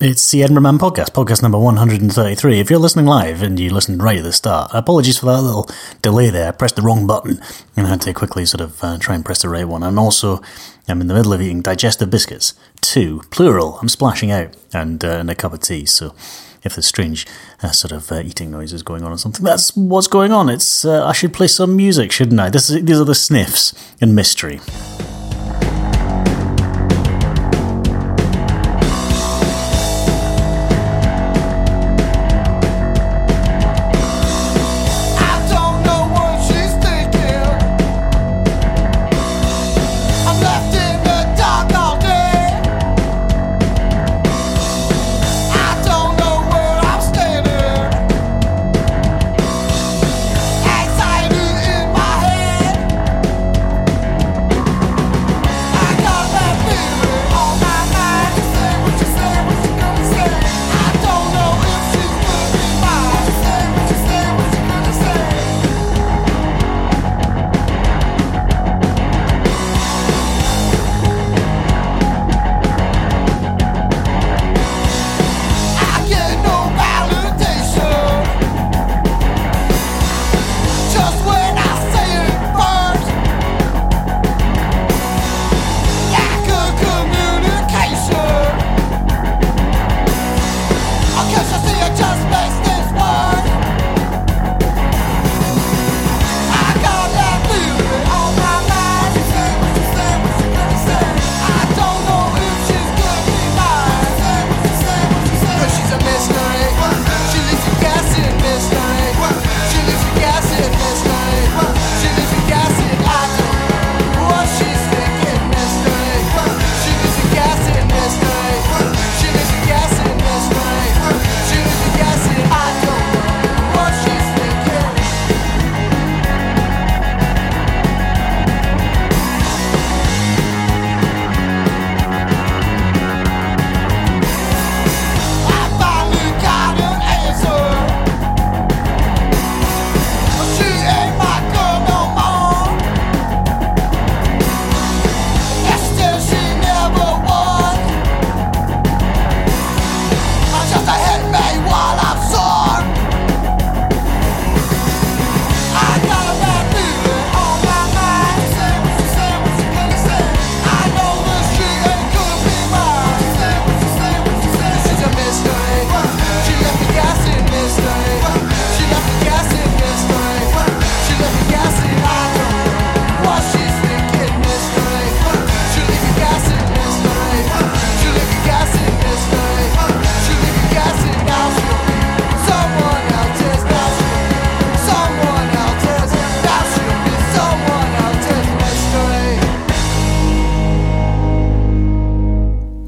It's the Edinburgh Man podcast, podcast number 133. If you're listening live and you listened right at the start, apologies for that little delay there. I pressed the wrong button and I had to quickly sort of uh, try and press the right one. And also, I'm in the middle of eating digestive biscuits. Two, plural. I'm splashing out and, uh, and a cup of tea. So if there's strange uh, sort of uh, eating noises going on or something, that's what's going on. It's uh, I should play some music, shouldn't I? This is, these are the sniffs and mystery.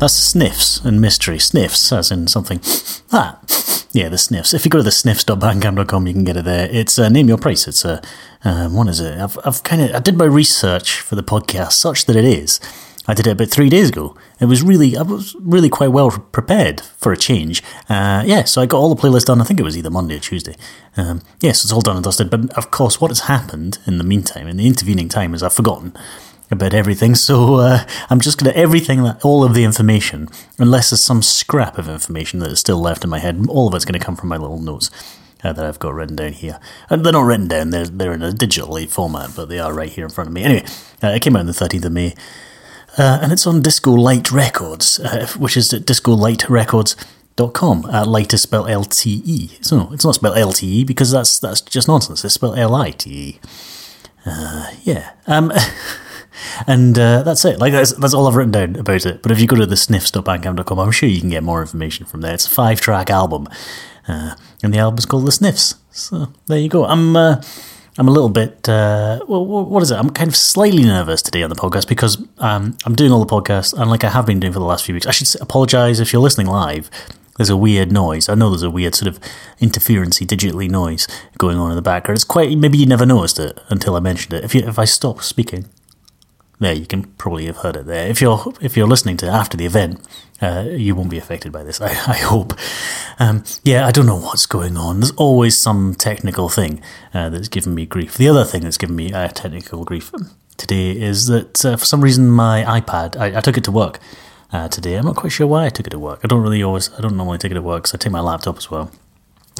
That's sniffs and mystery. Sniffs, as in something. Ah, yeah, the sniffs. If you go to the sniffs.bandcamp.com, you can get it there. It's uh, name your price. It's a uh, um, what is it? I've, I've kind of I did my research for the podcast, such that it is. I did it about three days ago. It was really I was really quite well prepared for a change. Uh, yeah, so I got all the playlists done. I think it was either Monday or Tuesday. Um, yes, it's all done and dusted. But of course, what has happened in the meantime, in the intervening time, is I've forgotten about everything. So uh, I'm just going to everything that all of the information, unless there's some scrap of information that is still left in my head, all of it's going to come from my little notes. Uh, that I've got written down here. And they're not written down, they're, they're in a digitally format, but they are right here in front of me. Anyway, uh, it came out on the 13th of May, uh, and it's on Disco Light Records, uh, which is at discolightrecords.com. Uh, light is spelled L T E. So it's not spelled L T E because that's that's just nonsense. It's spelled L I T E. Uh, yeah. Um, and uh, that's it. Like that's that's all I've written down about it. But if you go to the sniffs.bandcamp.com, I'm sure you can get more information from there. It's a five track album, uh, and the album's called The Sniffs. So there you go. I'm uh, I'm a little bit. Uh, well, what is it? I'm kind of slightly nervous today on the podcast because um, I'm doing all the podcasts, and like I have been doing for the last few weeks. I should apologise if you're listening live. There's a weird noise. I know there's a weird sort of interferency, digitally noise going on in the background. It's quite. Maybe you never noticed it until I mentioned it. If you, if I stop speaking, there you can probably have heard it there. If you're if you're listening to after the event, uh, you won't be affected by this. I, I hope. Um, yeah, I don't know what's going on. There's always some technical thing uh, that's given me grief. The other thing that's given me uh, technical grief today is that uh, for some reason my iPad, I, I took it to work uh, today. I'm not quite sure why I took it to work. I don't really always, I don't normally take it to work, so I take my laptop as well.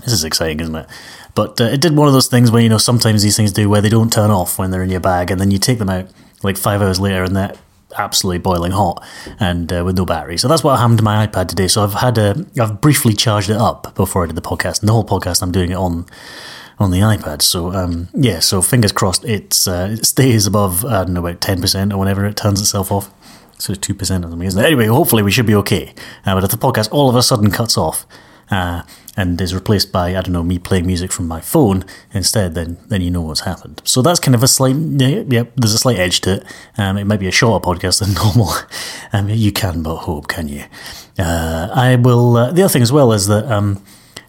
This is exciting, isn't it? But uh, it did one of those things where, you know, sometimes these things do where they don't turn off when they're in your bag, and then you take them out like five hours later and they're absolutely boiling hot and uh, with no battery. So that's what happened to my iPad today. So I've had a, I've briefly charged it up before I did the podcast, and the whole podcast I'm doing it on on the iPad. So um, yeah, so fingers crossed it's uh, it stays above I don't know about ten percent or whenever it turns itself off. So two percent or something, isn't it? Anyway, hopefully we should be okay. Uh, but if the podcast all of a sudden cuts off uh, and is replaced by I don't know me playing music from my phone instead, then then you know what's happened. So that's kind of a slight yeah, yeah there's a slight edge to it. Um, it might be a shorter podcast than normal. um, you can but hope, can you? Uh, I will. Uh, the other thing as well is that. Um,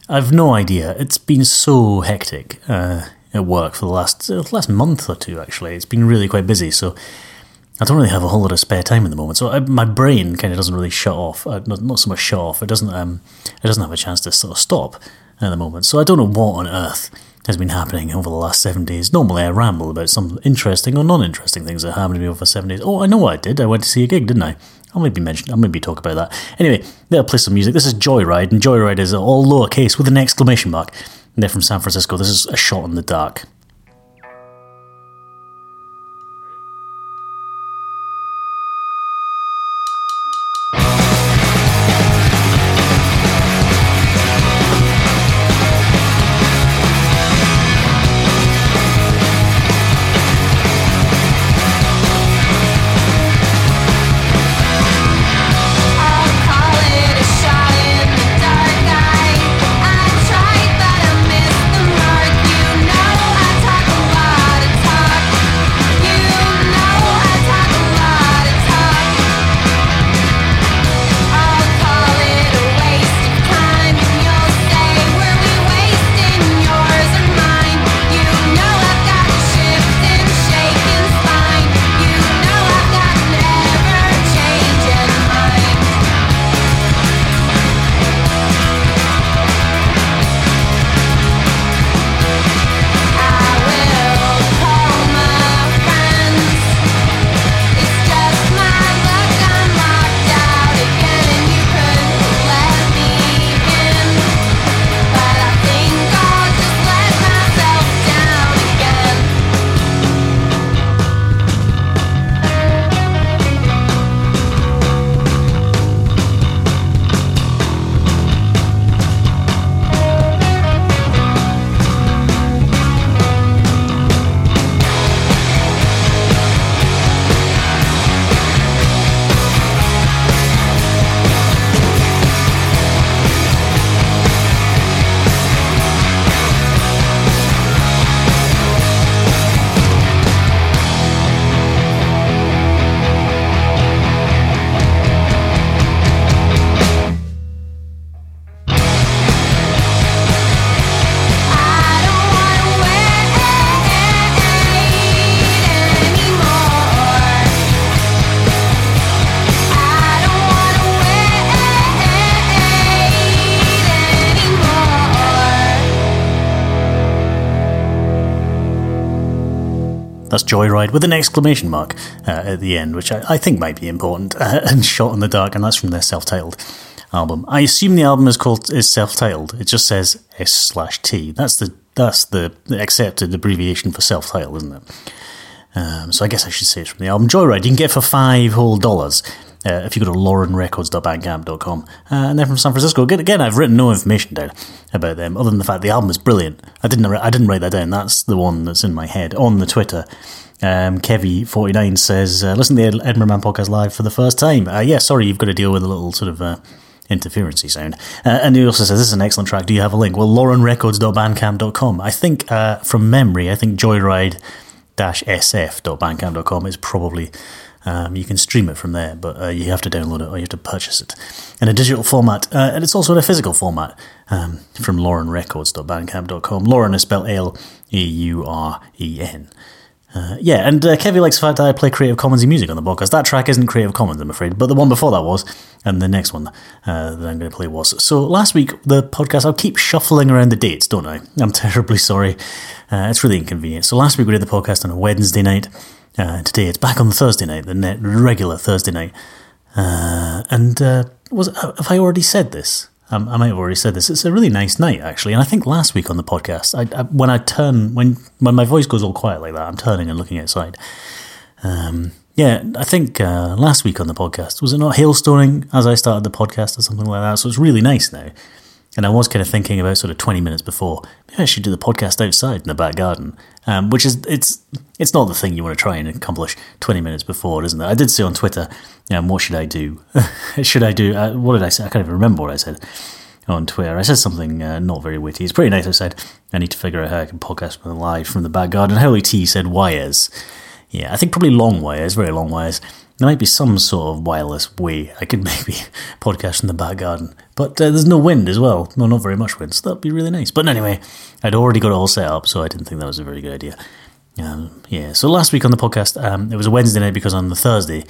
I've no idea. It's been so hectic uh, at work for the last uh, last month or two. Actually, it's been really quite busy. So I don't really have a whole lot of spare time at the moment. So I, my brain kind of doesn't really shut off. Uh, not, not so much shut off. It doesn't. Um, it doesn't have a chance to sort of stop at the moment. So I don't know what on earth has been happening over the last seven days. Normally, I ramble about some interesting or non-interesting things that happened to me over seven days. Oh, I know what I did. I went to see a gig, didn't I? I'll maybe mention. I'll maybe talk about that. Anyway, they'll play some music. This is Joyride, and Joyride is all lowercase with an exclamation mark. And they're from San Francisco. This is a shot in the dark. That's Joyride with an exclamation mark uh, at the end, which I, I think might be important. Uh, and Shot in the Dark, and that's from their self-titled album. I assume the album is called is self-titled. It just says S slash T. That's the that's the accepted abbreviation for self-titled, isn't it? Um, so I guess I should say it's from the album Joyride. You can get for five whole dollars. Uh, if you go to laurenrecords.bandcamp.com. Uh, and they're from San Francisco. Again, again, I've written no information down about them, other than the fact the album is brilliant. I didn't, I didn't write that down. That's the one that's in my head on the Twitter. Um, Kevy49 says, uh, listen to the Edinburgh Man podcast live for the first time. Uh, yeah, sorry, you've got to deal with a little sort of uh, interferency sound. Uh, and he also says, this is an excellent track. Do you have a link? Well, laurenrecords.bandcamp.com. I think, uh, from memory, I think Joyride sf.bandcamp.com is probably um, you can stream it from there, but uh, you have to download it or you have to purchase it in a digital format, uh, and it's also in a physical format um, from laurenrecords.bandcamp.com. Lauren is spelled L E U R E N. Uh, yeah, and uh, Kevin likes the fact that I play Creative Commons music on the podcast. That track isn't Creative Commons, I'm afraid, but the one before that was, and the next one uh, that I'm going to play was. So last week, the podcast, I'll keep shuffling around the dates, don't I? I'm terribly sorry. Uh, it's really inconvenient. So last week we did the podcast on a Wednesday night. Uh, today it's back on Thursday night, the regular Thursday night. Uh, and uh, was have I already said this? Um, I might have already said this. It's a really nice night, actually. And I think last week on the podcast, I, I, when I turn, when when my voice goes all quiet like that, I'm turning and looking outside. Um, yeah, I think uh, last week on the podcast was it not hailstoning as I started the podcast or something like that. So it's really nice now. And I was kind of thinking about sort of 20 minutes before, maybe I should do the podcast outside in the back garden, um, which is, it's it's not the thing you want to try and accomplish 20 minutes before, isn't it? I did see on Twitter, um, what should I do? should I do, uh, what did I say? I can't even remember what I said on Twitter. I said something uh, not very witty. It's pretty nice. I said, I need to figure out how I can podcast from live from the back garden. Holy T said wires. Yeah, I think probably long wires, very long wires. There might be some sort of wireless way I could maybe podcast from the back garden. But uh, there's no wind as well. No, not very much wind, so that'd be really nice. But anyway, I'd already got it all set up, so I didn't think that was a very good idea. Um, yeah, so last week on the podcast, um, it was a Wednesday night because on the Thursday,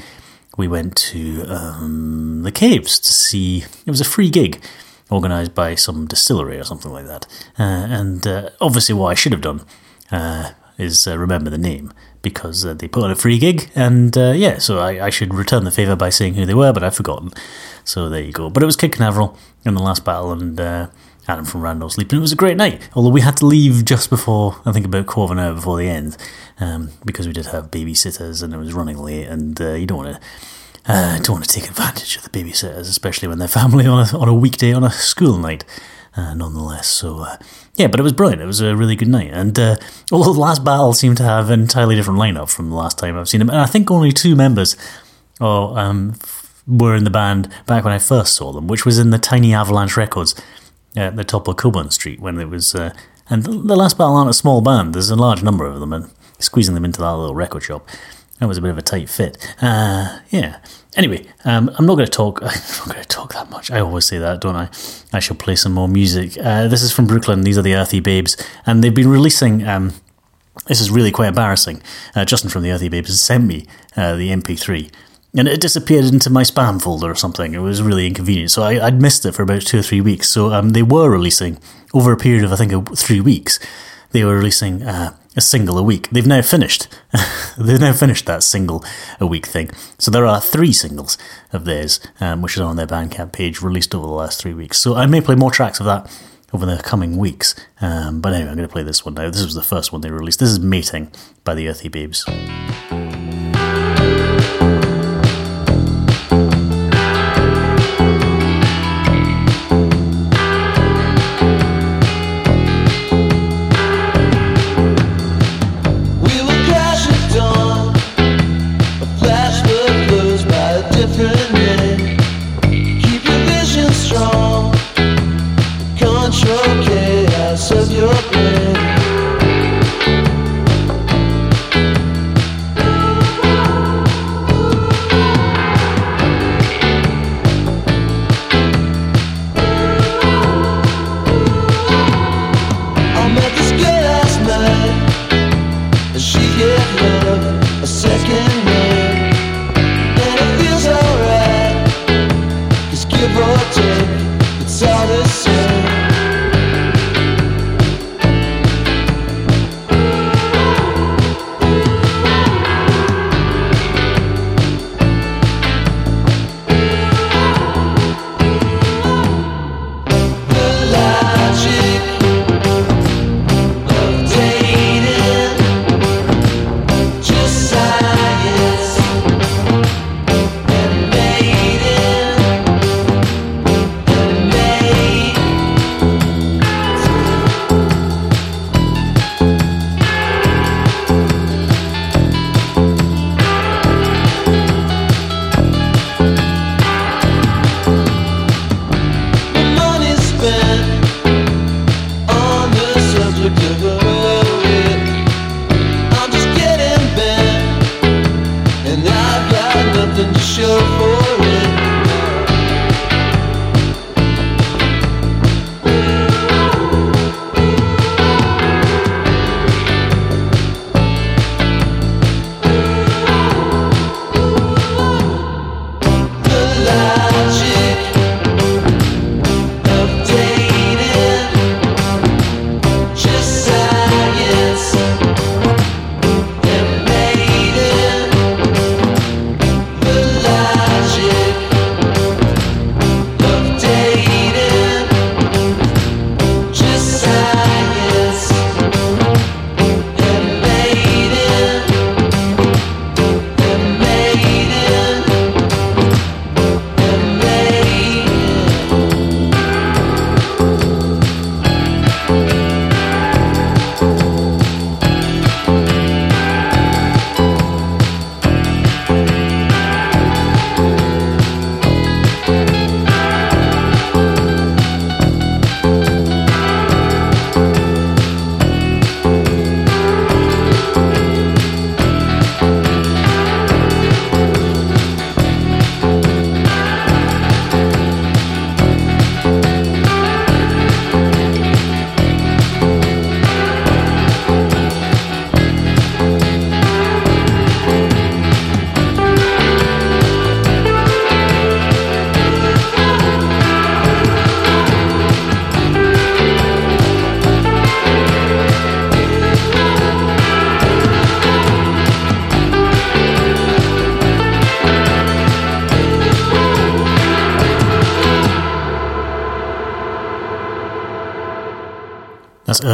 we went to um, the caves to see. It was a free gig organised by some distillery or something like that. Uh, and uh, obviously, what I should have done uh, is uh, remember the name because uh, they put on a free gig. And uh, yeah, so I, I should return the favour by saying who they were, but I've forgotten. So there you go. But it was Kid Canaveral in the last battle and uh, Adam from Randolph's Leap. And it was a great night. Although we had to leave just before, I think about quarter of an hour before the end um, because we did have babysitters and it was running late. And uh, you don't want to. Uh, don't want to take advantage of the babysitters, especially when they're family on a, on a weekday on a school night. Uh, nonetheless, so uh, yeah, but it was brilliant. It was a really good night, and uh, although the last battle seemed to have an entirely different lineup from the last time I've seen him, and I think only two members oh, um, were in the band back when I first saw them, which was in the Tiny Avalanche Records at the top of Cockburn Street when it was. Uh, and the, the last battle aren't a small band. There's a large number of them, and squeezing them into that little record shop. That was a bit of a tight fit. Uh, yeah. Anyway, um, I'm not going to talk. I'm not going to talk that much. I always say that, don't I? I shall play some more music. Uh, this is from Brooklyn. These are the Earthy Babes, and they've been releasing. Um, this is really quite embarrassing. Uh, Justin from the Earthy Babes sent me uh, the MP3, and it disappeared into my spam folder or something. It was really inconvenient. So I, I'd missed it for about two or three weeks. So um, they were releasing over a period of I think three weeks. They were releasing uh, a single a week. They've now finished. They've now finished that single a week thing. So there are three singles of theirs, um, which is on their Bandcamp page, released over the last three weeks. So I may play more tracks of that over the coming weeks. Um, but anyway, I'm going to play this one now. This was the first one they released. This is Mating by the Earthy Babes.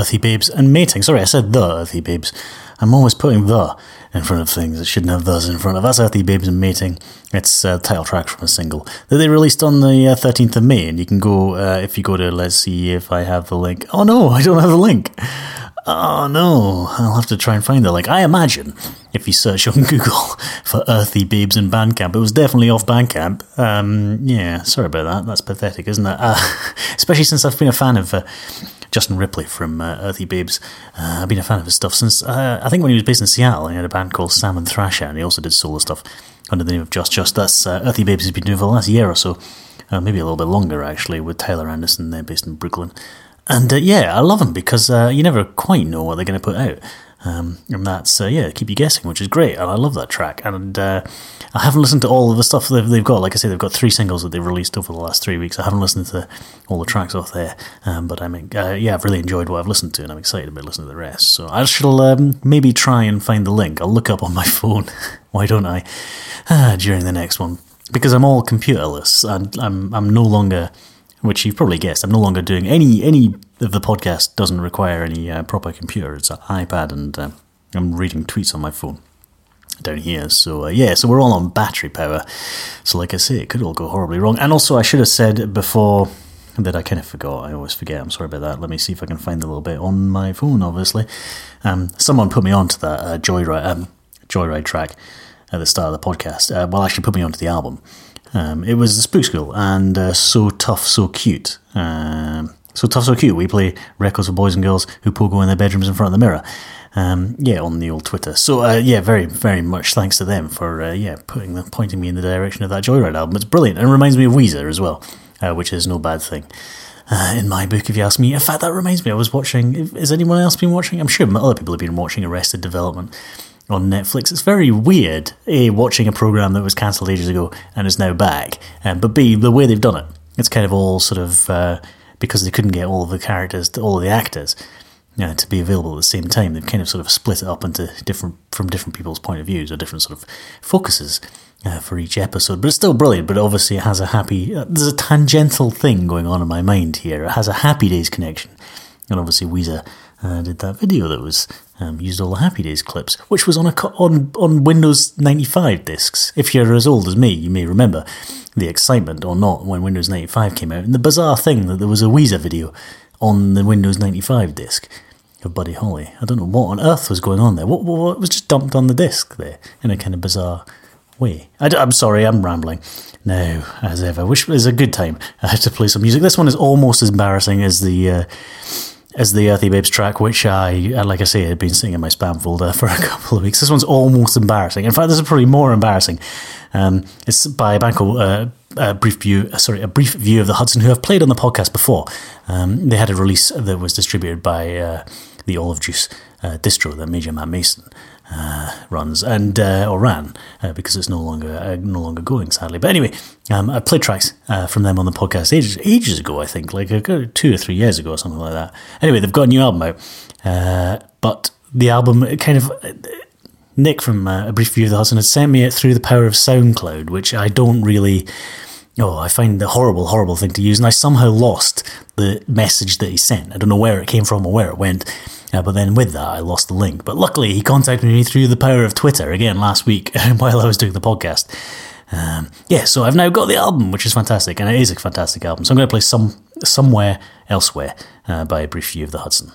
Earthy Babes and Mating. Sorry, I said the Earthy Babes. I'm always putting the in front of things It shouldn't have those in front of. That's Earthy Babes and Mating. It's a title track from a single that they released on the uh, 13th of May. And you can go, uh, if you go to, let's see if I have the link. Oh no, I don't have the link. Oh no, I'll have to try and find the link. I imagine if you search on Google for Earthy Babes and Bandcamp, it was definitely off Bandcamp. Um, yeah, sorry about that. That's pathetic, isn't it? Uh, especially since I've been a fan of uh, Justin Ripley from uh, Earthy Babes. Uh, I've been a fan of his stuff since uh, I think when he was based in Seattle. He had a band called Salmon Thrasher, and he also did solo stuff under the name of Just Just. That's uh, Earthy Babes has been doing for the last year or so, uh, maybe a little bit longer actually, with Tyler Anderson. They're based in Brooklyn. And uh, yeah, I love them because you never quite know what they're going to put out. Um, and that's, uh, yeah, keep you guessing, which is great. And I love that track. And uh, I haven't listened to all of the stuff they've, they've got. Like I say, they've got three singles that they've released over the last three weeks. I haven't listened to all the tracks off there. Um, but I mean, uh, yeah, I've really enjoyed what I've listened to and I'm excited about listening to the rest. So I shall um, maybe try and find the link. I'll look up on my phone. Why don't I? Ah, during the next one. Because I'm all computerless and I'm, I'm no longer which you've probably guessed, I'm no longer doing any any of the podcast doesn't require any uh, proper computer. It's an iPad, and uh, I'm reading tweets on my phone down here. So uh, yeah, so we're all on battery power. So like I say, it could all go horribly wrong. And also, I should have said before that I kind of forgot. I always forget. I'm sorry about that. Let me see if I can find a little bit on my phone. Obviously, um, someone put me onto that uh, Joyride um, Joyride track at the start of the podcast. Uh, well, actually, put me onto the album. Um, it was the Spook School and uh, So Tough, So Cute. So Tough, So Cute. We play records for boys and girls who pogo in their bedrooms in front of the mirror. Um, yeah, on the old Twitter. So uh, yeah, very, very much thanks to them for uh, yeah putting the, pointing me in the direction of that Joyride album. It's brilliant and reminds me of Weezer as well, uh, which is no bad thing. Uh, in my book, if you ask me. In fact, that reminds me, I was watching. Has anyone else been watching? I'm sure other people have been watching Arrested Development on Netflix. It's very weird, A, watching a program that was cancelled ages ago and is now back, um, but B, the way they've done it. It's kind of all sort of uh, because they couldn't get all of the characters, all of the actors. uh, to be available at the same time, they've kind of sort of split it up into different from different people's point of views or different sort of focuses uh, for each episode. But it's still brilliant. But obviously, it has a happy. Uh, there's a tangential thing going on in my mind here. It has a Happy Days connection, and obviously, Weezer uh, did that video that was um, used all the Happy Days clips, which was on a on on Windows 95 discs. If you're as old as me, you may remember the excitement or not when Windows 95 came out, and the bizarre thing that there was a Weezer video on the Windows 95 disc of Buddy Holly. I don't know what on earth was going on there. What, what, what was just dumped on the disc there in a kind of bizarre way? I, am sorry, I'm rambling. No, as ever. Wish was a good time I uh, to play some music. This one is almost as embarrassing as the. Uh, as the Earthy Babes track, which I, uh, like I say, had been sitting in my spam folder for a couple of weeks. This one's almost embarrassing. In fact, this is probably more embarrassing. Um, it's by a band called uh, a brief view. uh, Sorry, a brief view of the Hudson, who have played on the podcast before. Um, they had a release that was distributed by uh, the Olive Juice uh, distro the Major Matt Mason uh, runs and uh, or ran uh, because it's no longer uh, no longer going, sadly. But anyway, um, I played tracks uh, from them on the podcast ages ages ago. I think like uh, two or three years ago or something like that. Anyway, they've got a new album out, but the album kind of. Nick from A Brief View of the Hudson had sent me it through the power of SoundCloud, which I don't really. Oh, I find the horrible, horrible thing to use, and I somehow lost the message that he sent. I don't know where it came from or where it went, uh, but then with that, I lost the link. But luckily, he contacted me through the power of Twitter again last week while I was doing the podcast. Um, yeah, so I've now got the album, which is fantastic, and it is a fantastic album. So I'm going to play some somewhere elsewhere uh, by a brief view of the Hudson.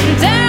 and down.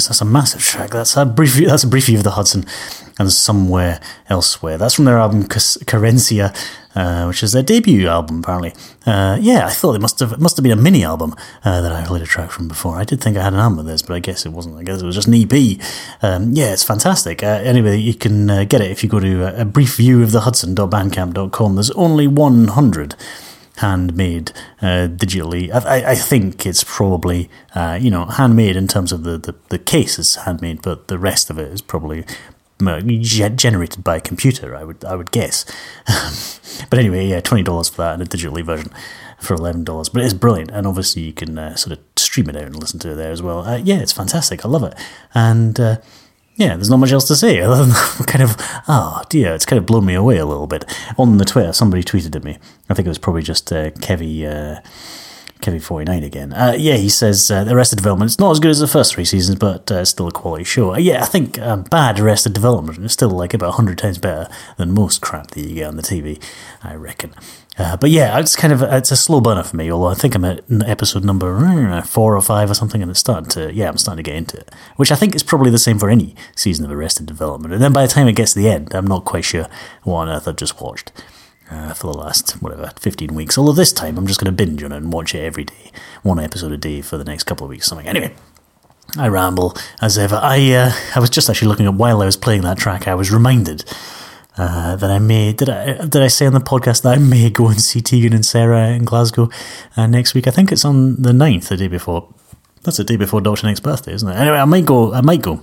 Goodness, that's a massive track. That's a brief. That's a brief view of the Hudson, and somewhere elsewhere. That's from their album Carencia, uh, which is their debut album, apparently. Uh, yeah, I thought it must have must have been a mini album uh, that I played a track from before. I did think I had an album of this, but I guess it wasn't. I guess it was just an EP. Um, yeah, it's fantastic. Uh, anyway, you can uh, get it if you go to uh, a brief view of the Hudson.bandcamp.com. There's only 100 handmade uh, digitally. I, I- think it's probably uh, you know handmade in terms of the, the the case is handmade, but the rest of it is probably uh, generated by a computer. I would I would guess. but anyway, yeah, twenty dollars for that and a digitally version for eleven dollars. But it's brilliant, and obviously you can uh, sort of stream it out and listen to it there as well. Uh, yeah, it's fantastic. I love it, and. Uh, yeah, there's not much else to say other than kind of, oh dear, it's kind of blown me away a little bit. On the Twitter, somebody tweeted at me. I think it was probably just uh, Kevy, uh, Kevy49 again. Uh, yeah, he says uh, Arrested Development, it's not as good as the first three seasons, but uh, still a quality show. Uh, yeah, I think um, bad Arrested Development is still like about 100 times better than most crap that you get on the TV, I reckon. Uh, but yeah, it's kind of it's a slow burner for me. Although I think I'm at episode number four or five or something, and it's starting to yeah, I'm starting to get into it. Which I think is probably the same for any season of Arrested Development. And then by the time it gets to the end, I'm not quite sure what on earth I've just watched uh, for the last whatever 15 weeks. Although this time I'm just going to binge on it and watch it every day, one episode a day for the next couple of weeks. Something anyway. I ramble as ever. I uh, I was just actually looking at while I was playing that track. I was reminded uh, that I may did I did I say on the podcast that I may go and see Tegan and Sara in Glasgow uh, next week. I think it's on the 9th, the day before. That's the day before Doctor Nick's birthday, isn't it? Anyway, I might go. I might go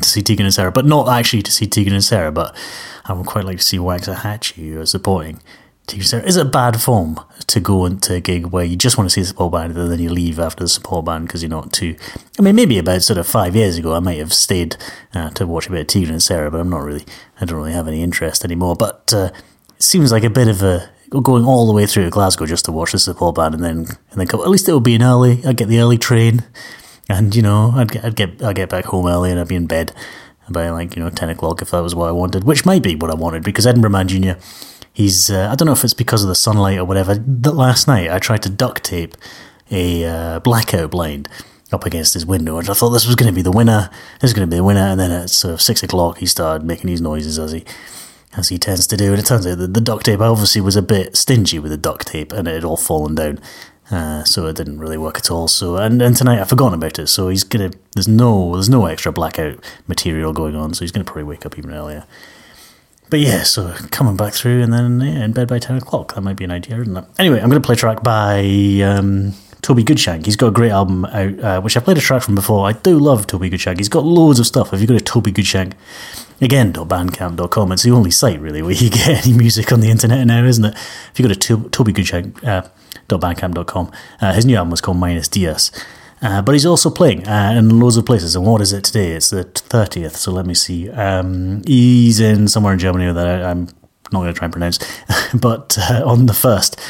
to see Tegan and Sara, but not actually to see Tegan and Sara. But I would quite like to see Waxahatchee, who are supporting Is it bad form to go into a gig where you just want to see the support band and then you leave after the support band because you're not too? I mean, maybe about sort of five years ago, I might have stayed uh, to watch a bit of Tegan and Sara, but I'm not really. I don't really have any interest anymore. But uh, it seems like a bit of a going all the way through to Glasgow just to watch the support band and then and then come. At least it would be an early. I'd get the early train and you know I'd get I'd get I'd get back home early and I'd be in bed by like you know ten o'clock if that was what I wanted, which might be what I wanted because Edinburgh Man Junior. He's uh, I don't know if it's because of the sunlight or whatever. That last night I tried to duct tape a uh, blackout blind up against his window, and I thought this was going to be the winner. This is going to be the winner, and then at sort of six o'clock he started making these noises as he as he tends to do. And it turns out that the duct tape obviously was a bit stingy with the duct tape, and it had all fallen down. Uh, so it didn't really work at all. So and, and tonight I've forgotten about it. So he's gonna there's no there's no extra blackout material going on. So he's gonna probably wake up even earlier. But yeah, so coming back through and then yeah, in bed by ten o'clock. That might be an idea, isn't it? Anyway, I'm gonna play a track by um, Toby Goodshank. He's got a great album out, uh, which I played a track from before. I do love Toby Goodshank. He's got loads of stuff. If you go to Toby Goodshank again bandcamp.com it's the only site really where you get any music on the internet now isn't it if you go to to- tobygoodshank uh, bandcamp.com uh, his new album was called minus dias uh, but he's also playing uh, in loads of places and what is it today it's the 30th so let me see um, he's in somewhere in germany that I, i'm not going to try and pronounce but uh, on the first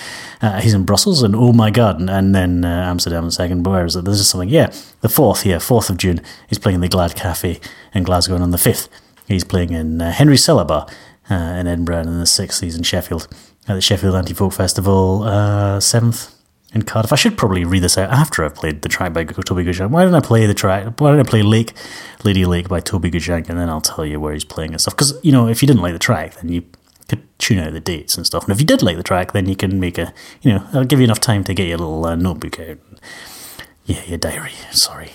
uh, he's in Brussels and oh my god, and, and then uh, Amsterdam the second. But where is it? This is something. Yeah, the fourth. Yeah, fourth of June. He's playing in the Glad Cafe in Glasgow, and on the fifth, he's playing in uh, Henry Cellar Bar in Edinburgh, and the sixth he's in Sheffield at the Sheffield Anti Folk Festival. Uh, seventh in Cardiff. I should probably read this out after I've played the track by Toby Goodshank. Why don't I play the track? Why don't I play Lake, Lady Lake by Toby Goodshank, and then I'll tell you where he's playing and stuff. Because you know, if you didn't like the track, then you could tune out the dates and stuff. And if you did like the track, then you can make a, you know, I'll give you enough time to get your little uh, notebook out. Yeah, your diary. Sorry.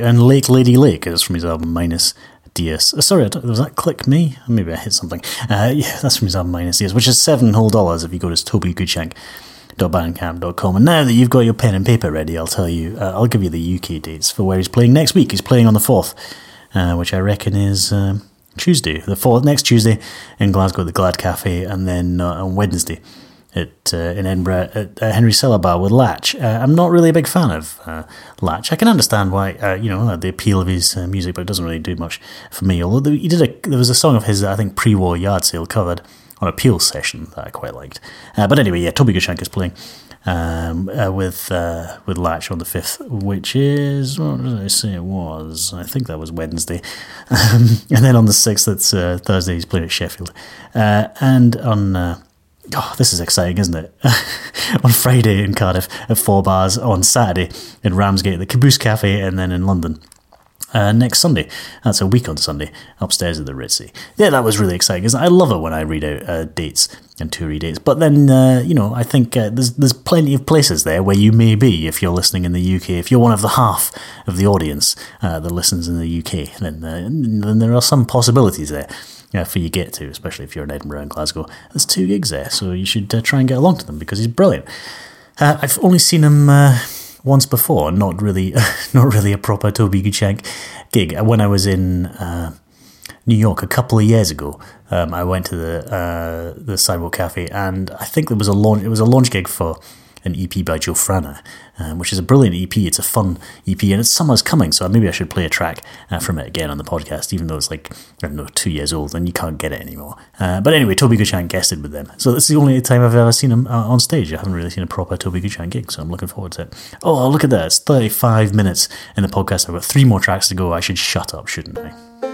And Lake Lady Lake is from his album Minus Dias. Uh, sorry, was that Click Me? Maybe I hit something. Uh, yeah, that's from his album Minus DS, which is seven whole dollars if you go to tobygoodshank.bandcamp.com. And now that you've got your pen and paper ready, I'll tell you, uh, I'll give you the UK dates for where he's playing next week. He's playing on the 4th, uh, which I reckon is um, Tuesday. The 4th, next Tuesday in Glasgow at the Glad Cafe, and then uh, on Wednesday at uh, in Edinburgh at uh, Henry Cellar Bar with Lach. Uh, I'm not really a big fan of uh, Lach. I can understand why, uh, you know, the appeal of his uh, music, but it doesn't really do much for me. Although he did a, there was a song of his that I think Prewar Yardsale covered on a Peel session that I quite liked. But anyway, yeah, Toby Goodshank is playing. Um, with with Lach on the fifth, which is what did I say it was? I think that was Wednesday, um, and then on the sixth, uh, Thursday. He's playing at Sheffield, and on Oh, this is exciting, isn't it? on Friday in Cardiff at Four Bars, on Saturday in Ramsgate at the Caboose Cafe, and then in London uh, next Sunday. That's a week on Sunday, upstairs at the Ritzy. Yeah, that was really exciting. I love it when I read out uh, dates and tour dates. But then, uh, you know, I think uh, there's there's plenty of places there where you may be if you're listening in the UK. If you're one of the half of the audience uh, that listens in the UK, then, uh, then there are some possibilities there. Uh, for you get to, especially if you're in Edinburgh and Glasgow. There's two gigs there, so you should uh, try and get along to them because he's brilliant. Uh, I've only seen him uh, once before, not really, not really a proper Toby Goodshank gig. When I was in uh, New York a couple of years ago, um, I went to the uh, the Sidewalk Cafe, and I think there was a launch. It was a launch gig for an EP by Joe Frana, um, which is a brilliant EP. It's a fun EP, and it's summer's coming, so maybe I should play a track uh, from it again on the podcast, even though it's like I don't know two years old and you can't get it anymore. Uh, but anyway, Toby Goodshank guested with them, so this is the only time I've ever seen him uh, on stage. I haven't really seen a proper Toby Goodshank gig, so I'm looking forward to it. Oh, look at that! It's 35 minutes in the podcast. I've got three more tracks to go. I should shut up, shouldn't I?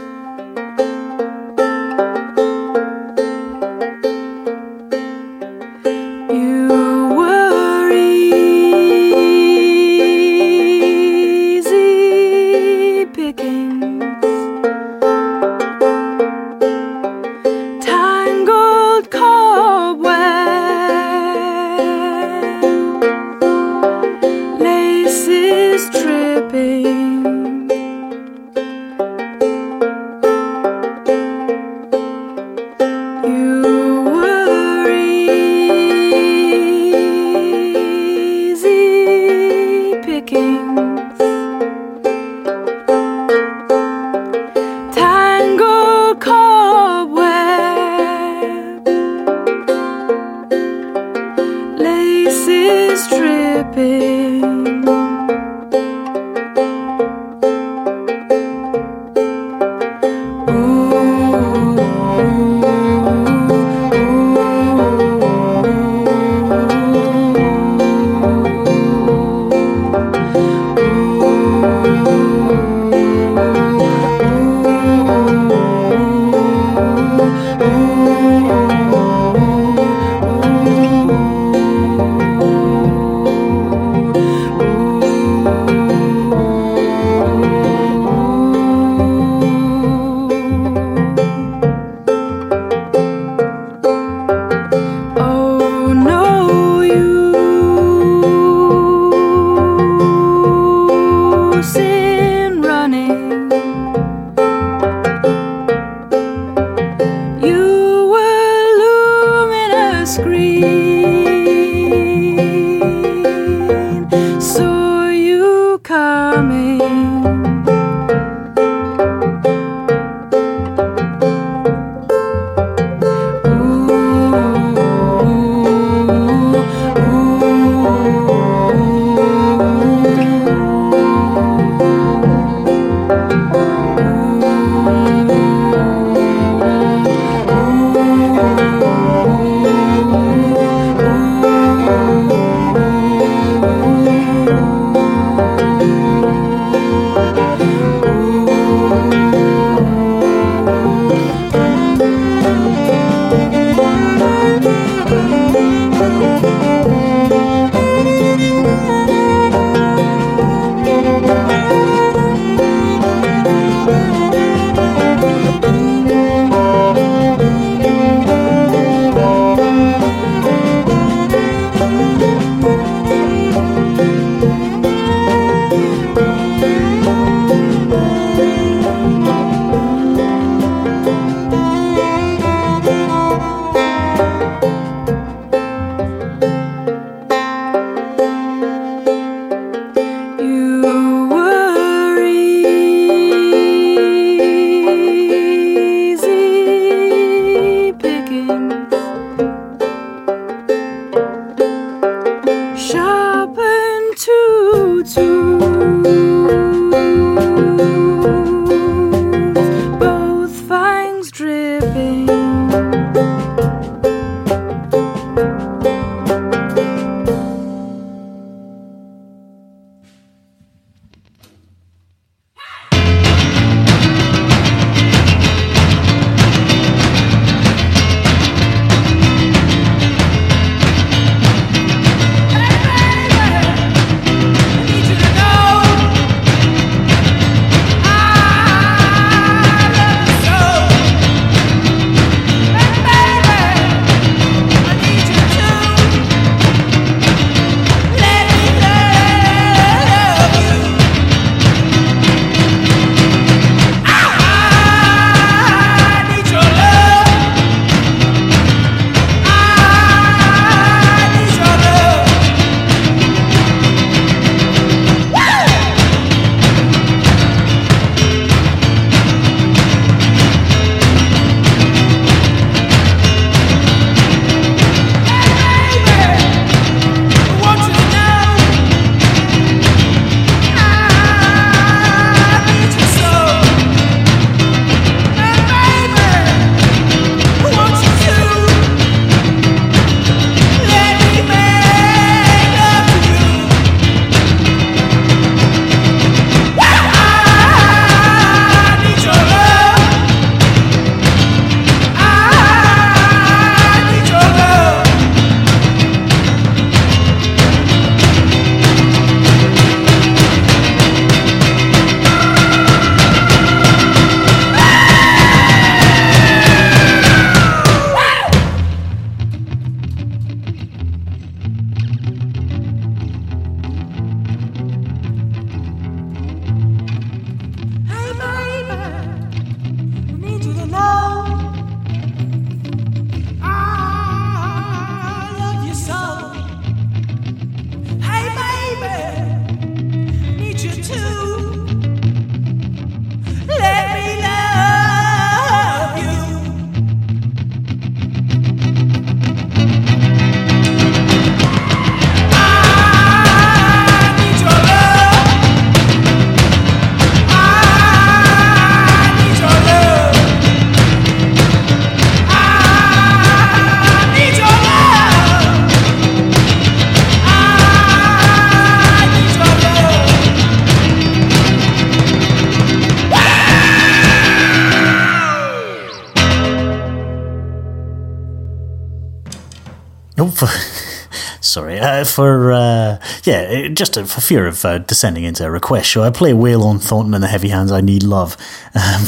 Uh, for, uh, yeah, just for fear of uh, descending into a request show, I play Waylon Thornton and the Heavy Hands I Need Love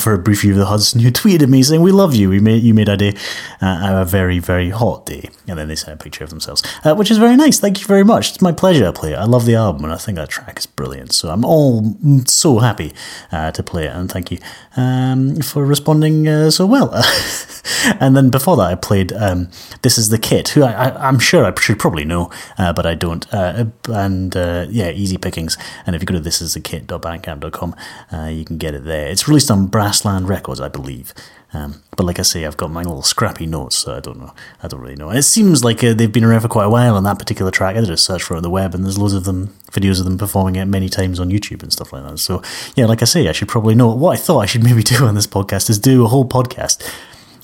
for a brief view of the Hudson, who tweeted me saying, We love you. We made, you made our day uh, a very, very hot day. And then they sent a picture of themselves, uh, which is very nice. Thank you very much. It's my pleasure to play it. I love the album and I think that track is brilliant. So I'm all mm, so happy uh, to play it. And thank you um, for responding uh, so well. and then before that, I played um, This is the Kit, who I, I'm sure I should probably know, uh, but I don't. Uh, and yeah, Easy Pickings. And if you go to thisisthekit.bandcamp.com, uh, you can get it there. It's released on Brassland Records, I believe. Um, but like I say, I've got my little scrappy notes, so I don't know. I don't really know. It seems like uh, they've been around for quite a while on that particular track. I did a search for it on the web, and there's loads of them, videos of them performing it many times on YouTube and stuff like that. So yeah, like I say, I should probably know. What I thought I should maybe do on this podcast is do a whole podcast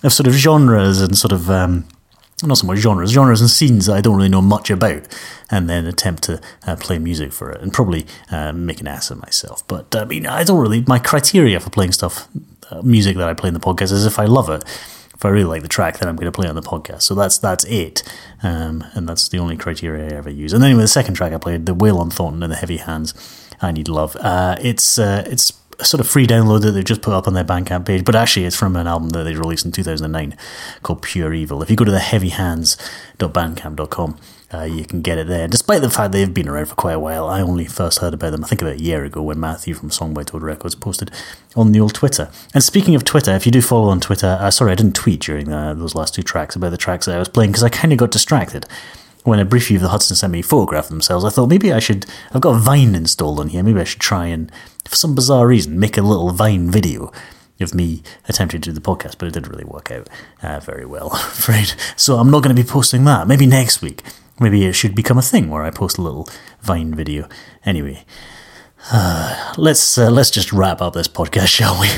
of sort of genres and sort of um, not so much genres, genres and scenes I don't really know much about, and then attempt to uh, play music for it and probably uh, make an ass of myself. But I mean, I don't really. My criteria for playing stuff, uh, music that I play in the podcast, is if I love it. If I really like the track, then I'm going to play on the podcast. So that's that's it, um, and that's the only criteria I ever use. And anyway, the second track I played, the Waylon Thornton and the Heavy Hands, I Need Love. Uh, it's uh, it's a sort of free download that they've just put up on their Bandcamp page, but actually it's from an album that they released in 2009 called Pure Evil. If you go to the heavyhands.bandcamp.com, uh, you can get it there. Despite the fact they've been around for quite a while, I only first heard about them, I think about a year ago, when Matthew from Song by Toad Records posted on the old Twitter. And speaking of Twitter, if you do follow on Twitter, uh, sorry, I didn't tweet during uh, those last two tracks about the tracks that I was playing because I kind of got distracted when a brief view of the Hudson sent me photograph themselves, I thought maybe I should. I've got Vine installed on here. Maybe I should try and, for some bizarre reason, make a little Vine video of me attempting to do the podcast, but it didn't really work out uh, very well, I'm afraid. So I'm not going to be posting that. Maybe next week. Maybe it should become a thing where I post a little Vine video. Anyway, let's uh, let's just wrap up this podcast, shall we?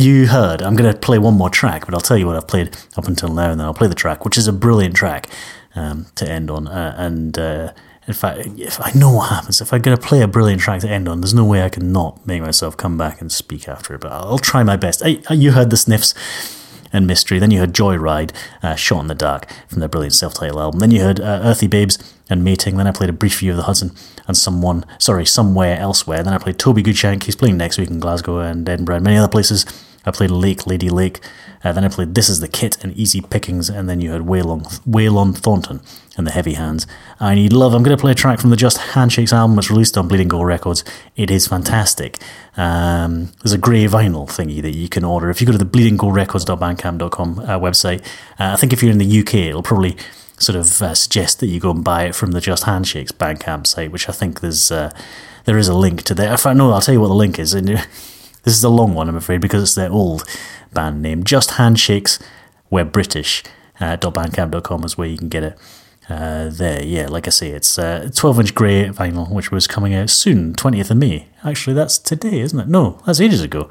You heard. I'm going to play one more track, but I'll tell you what I've played up until now, and then I'll play the track, which is a brilliant track um, to end on. Uh, and uh, in fact, if I know what happens, if I'm going to play a brilliant track to end on, there's no way I can not make myself come back and speak after it. But I'll try my best. I, you heard the sniffs and Mystery. Then you heard Joyride, uh, Shot in the Dark from their brilliant self-titled album. Then you heard uh, Earthy Babes and Mating. Then I played a brief view of the Hudson and someone, sorry, somewhere elsewhere. Then I played Toby Goodshank. He's playing next week in Glasgow and Edinburgh and many other places. I played Lake, Lady Lake. Uh, then I played This is the Kit and Easy Pickings. And then you heard Waylon, Wail on Thornton and the Heavy Hands. I Need Love. I'm going to play a track from the Just Handshakes album. It's released on Bleeding Gold Records. It is fantastic. Um, there's a grey vinyl thingy that you can order. If you go to the bleedinggoldrecords.bandcamp.com uh, website, uh, I think if you're in the UK, it'll probably sort of uh, suggest that you go and buy it from the Just Handshakes Bandcamp site, which I think there's uh, there is a link to there. If I know, I'll tell you what the link is. And this is a long one, I'm afraid, because it's their old band name. Just Handshakes, we're British. Uh, .bandcamp.com is where you can get it. Uh, there, yeah, like I say, it's uh, 12 inch grey vinyl, which was coming out soon, 20th of May. Actually, that's today, isn't it? No, that's ages ago.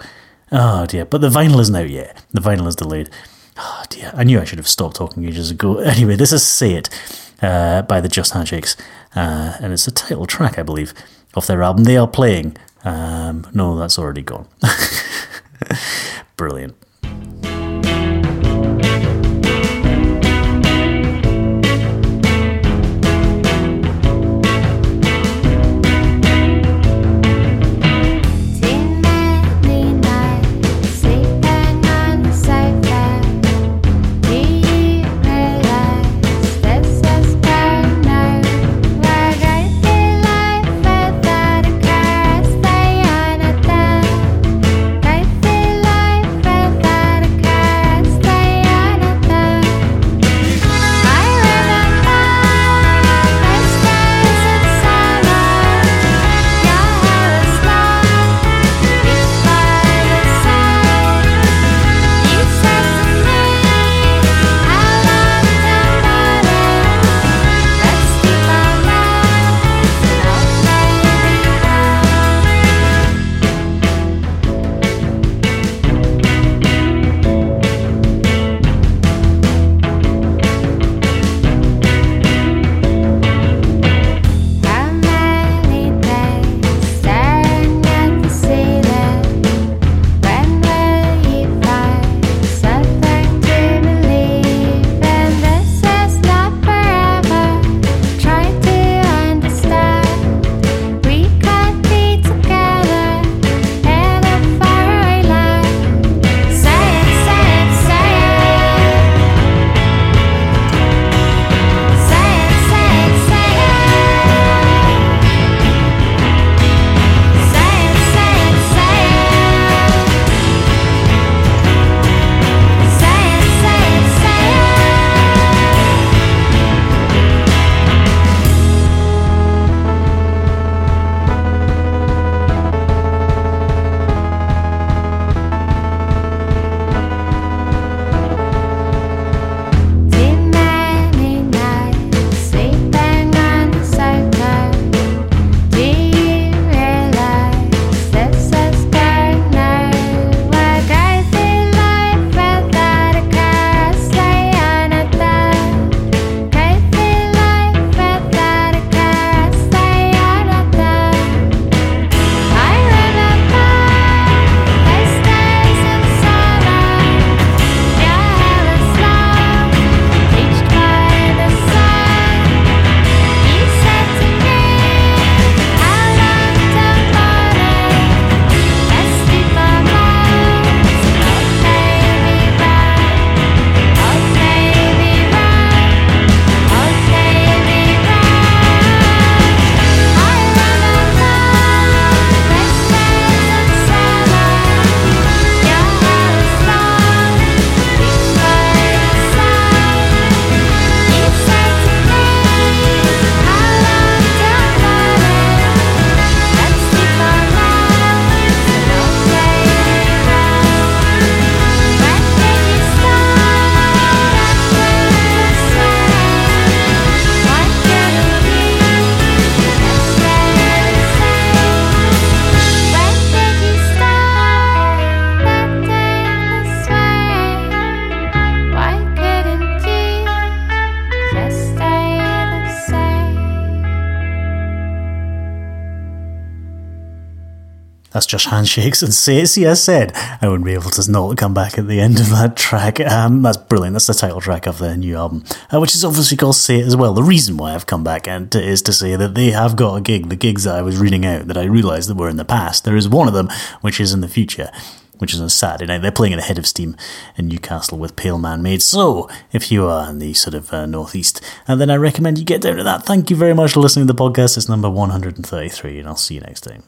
Oh dear, but the vinyl isn't out yet. The vinyl is delayed. Oh dear, I knew I should have stopped talking ages ago. Anyway, this is Say It uh, by the Just Handshakes, uh, and it's a title track, I believe, of their album. They are playing. Um, no, that's already gone. Brilliant. Just Handshakes and Say It. See, I said I wouldn't be able to not come back at the end of that track. Um, that's brilliant. That's the title track of their new album, uh, which is obviously called Say It as well. The reason why I've come back and is to say that they have got a gig. The gigs that I was reading out that I realised that were in the past. There is one of them which is in the future which is on Saturday night. They're playing at the Head of Steam in Newcastle with Pale Man Made. So, if you are in the sort of uh, northeast, and then I recommend you get down to that. Thank you very much for listening to the podcast. It's number 133, and I'll see you next time.